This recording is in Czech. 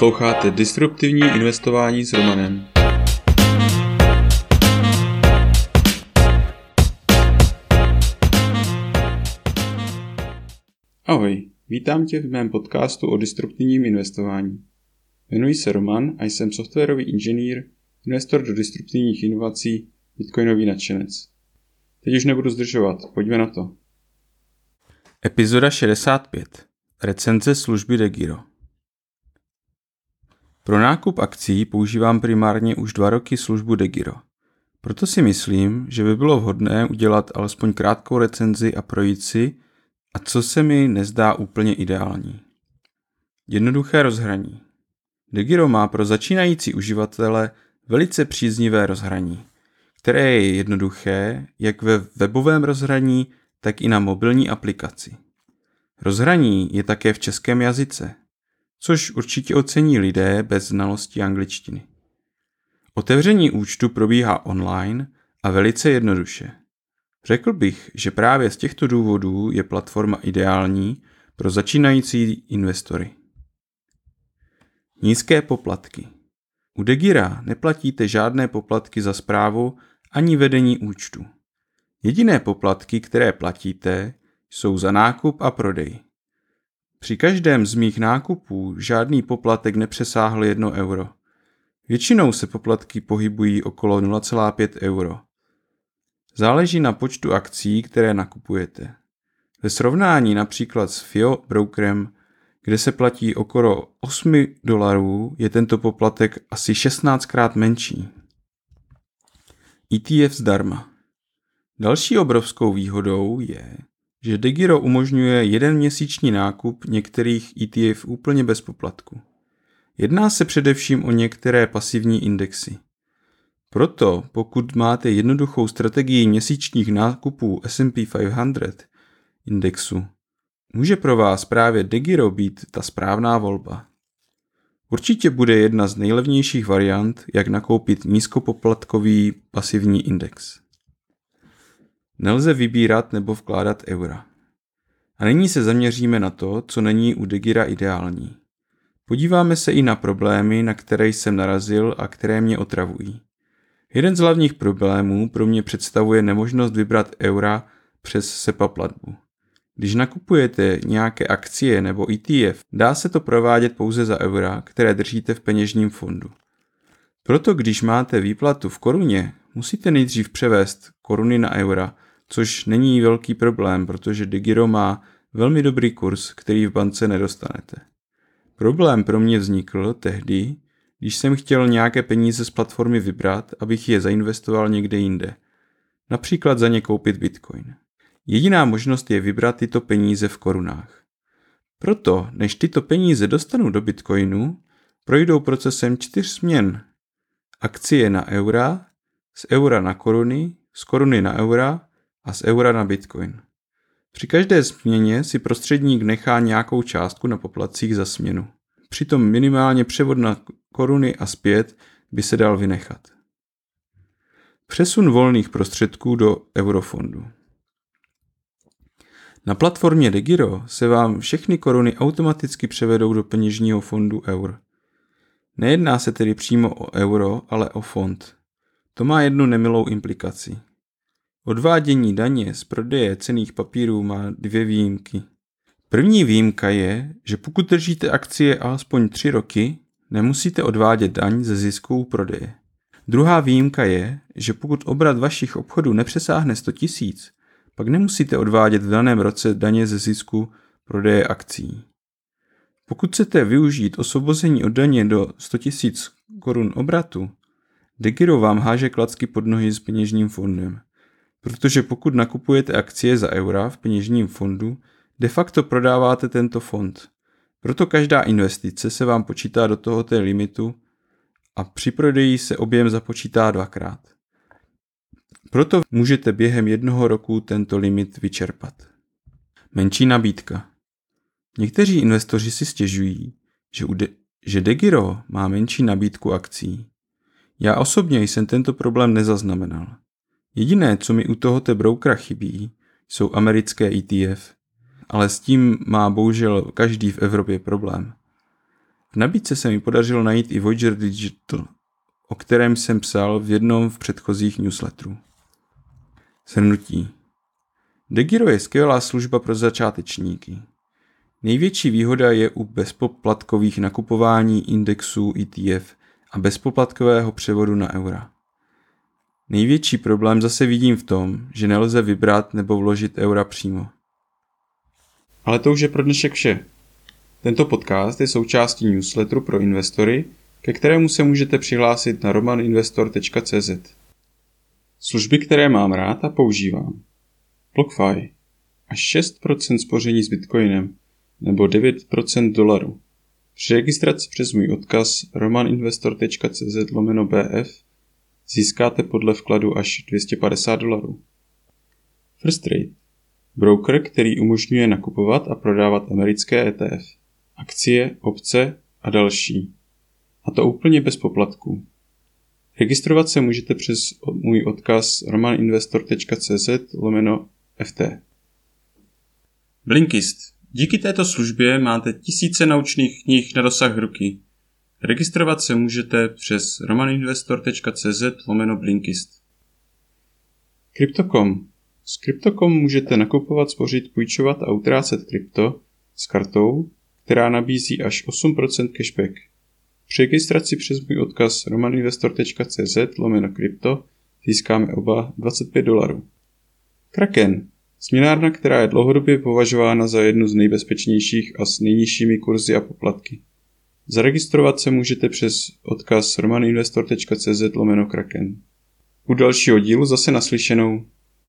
Posloucháte Disruptivní investování s Romanem. Ahoj, vítám tě v mém podcastu o disruptivním investování. Jmenuji se Roman a jsem softwarový inženýr, investor do disruptivních inovací, bitcoinový nadšenec. Teď už nebudu zdržovat, pojďme na to. Epizoda 65. Recenze služby DeGiro. Pro nákup akcí používám primárně už dva roky službu DeGiro. Proto si myslím, že by bylo vhodné udělat alespoň krátkou recenzi a projít si, a co se mi nezdá úplně ideální. Jednoduché rozhraní. DeGiro má pro začínající uživatele velice příznivé rozhraní, které je jednoduché jak ve webovém rozhraní, tak i na mobilní aplikaci. Rozhraní je také v českém jazyce, což určitě ocení lidé bez znalosti angličtiny. Otevření účtu probíhá online a velice jednoduše. Řekl bych, že právě z těchto důvodů je platforma ideální pro začínající investory. Nízké poplatky. U Degira neplatíte žádné poplatky za zprávu ani vedení účtu. Jediné poplatky, které platíte, jsou za nákup a prodej. Při každém z mých nákupů žádný poplatek nepřesáhl 1 euro. Většinou se poplatky pohybují okolo 0,5 euro. Záleží na počtu akcí, které nakupujete. Ve srovnání například s FIO brokerem, kde se platí okolo 8 dolarů, je tento poplatek asi 16 krát menší. ETF zdarma. Další obrovskou výhodou je, že Degiro umožňuje jeden měsíční nákup některých ETF úplně bez poplatku. Jedná se především o některé pasivní indexy. Proto, pokud máte jednoduchou strategii měsíčních nákupů S&P 500 indexu, může pro vás právě Degiro být ta správná volba. Určitě bude jedna z nejlevnějších variant, jak nakoupit nízkopoplatkový pasivní index. Nelze vybírat nebo vkládat eura. A nyní se zaměříme na to, co není u Degira ideální. Podíváme se i na problémy, na které jsem narazil a které mě otravují. Jeden z hlavních problémů pro mě představuje nemožnost vybrat eura přes SEPA platbu. Když nakupujete nějaké akcie nebo ETF, dá se to provádět pouze za eura, které držíte v peněžním fondu. Proto když máte výplatu v koruně, musíte nejdřív převést koruny na eura, což není velký problém, protože Digiro má velmi dobrý kurz, který v bance nedostanete. Problém pro mě vznikl tehdy, když jsem chtěl nějaké peníze z platformy vybrat, abych je zainvestoval někde jinde. Například za ně koupit bitcoin. Jediná možnost je vybrat tyto peníze v korunách. Proto, než tyto peníze dostanu do bitcoinu, projdou procesem čtyř směn. Akcie na eura, z eura na koruny, z koruny na eura a z eura na bitcoin. Při každé změně si prostředník nechá nějakou částku na poplacích za směnu. Přitom minimálně převod na koruny a zpět by se dal vynechat. Přesun volných prostředků do eurofondu. Na platformě Degiro se vám všechny koruny automaticky převedou do peněžního fondu eur. Nejedná se tedy přímo o euro, ale o fond. To má jednu nemilou implikaci. Odvádění daně z prodeje cených papírů má dvě výjimky. První výjimka je, že pokud držíte akcie alespoň tři roky, nemusíte odvádět daň ze zisků prodeje. Druhá výjimka je, že pokud obrat vašich obchodů nepřesáhne 100 tisíc, pak nemusíte odvádět v daném roce daně ze zisku prodeje akcí. Pokud chcete využít osvobození od daně do 100 tisíc korun obratu, Degiro vám háže klacky pod nohy s peněžním fondem. Protože pokud nakupujete akcie za eura v peněžním fondu, de facto prodáváte tento fond. Proto každá investice se vám počítá do tohoto limitu a při prodeji se objem započítá dvakrát. Proto můžete během jednoho roku tento limit vyčerpat. Menší nabídka. Někteří investoři si stěžují, že, u de- že Degiro má menší nabídku akcí. Já osobně jsem tento problém nezaznamenal. Jediné, co mi u tohoto broukra chybí, jsou americké ETF, ale s tím má bohužel každý v Evropě problém. V nabídce se mi podařilo najít i Voyager Digital, o kterém jsem psal v jednom v předchozích newsletterů. Shrnutí. Degiro je skvělá služba pro začátečníky. Největší výhoda je u bezpoplatkových nakupování indexů ETF a bezpoplatkového převodu na eura. Největší problém zase vidím v tom, že nelze vybrat nebo vložit eura přímo. Ale to už je pro dnešek vše. Tento podcast je součástí newsletteru pro investory, ke kterému se můžete přihlásit na romaninvestor.cz. Služby, které mám rád a používám. BlockFi. Až 6% spoření s Bitcoinem nebo 9% dolaru. Při registraci přes můj odkaz romaninvestor.cz lomeno BF získáte podle vkladu až 250 dolarů. First Trade. Broker, který umožňuje nakupovat a prodávat americké ETF, akcie, opce a další. A to úplně bez poplatků. Registrovat se můžete přes můj odkaz romaninvestor.cz lomeno FT. Blinkist. Díky této službě máte tisíce naučných knih na dosah ruky. Registrovat se můžete přes romaninvestor.cz lomeno Blinkist. Crypto.com. S Crypto.com můžete nakupovat, spořit, půjčovat a utrácet krypto s kartou, která nabízí až 8% cashback. Při registraci přes můj odkaz romaninvestor.cz lomeno krypto získáme oba 25 dolarů. Kraken. Směnárna, která je dlouhodobě považována za jednu z nejbezpečnějších a s nejnižšími kurzy a poplatky. Zaregistrovat se můžete přes odkaz romaninvestor.cz lomeno kraken. U dalšího dílu zase naslyšenou.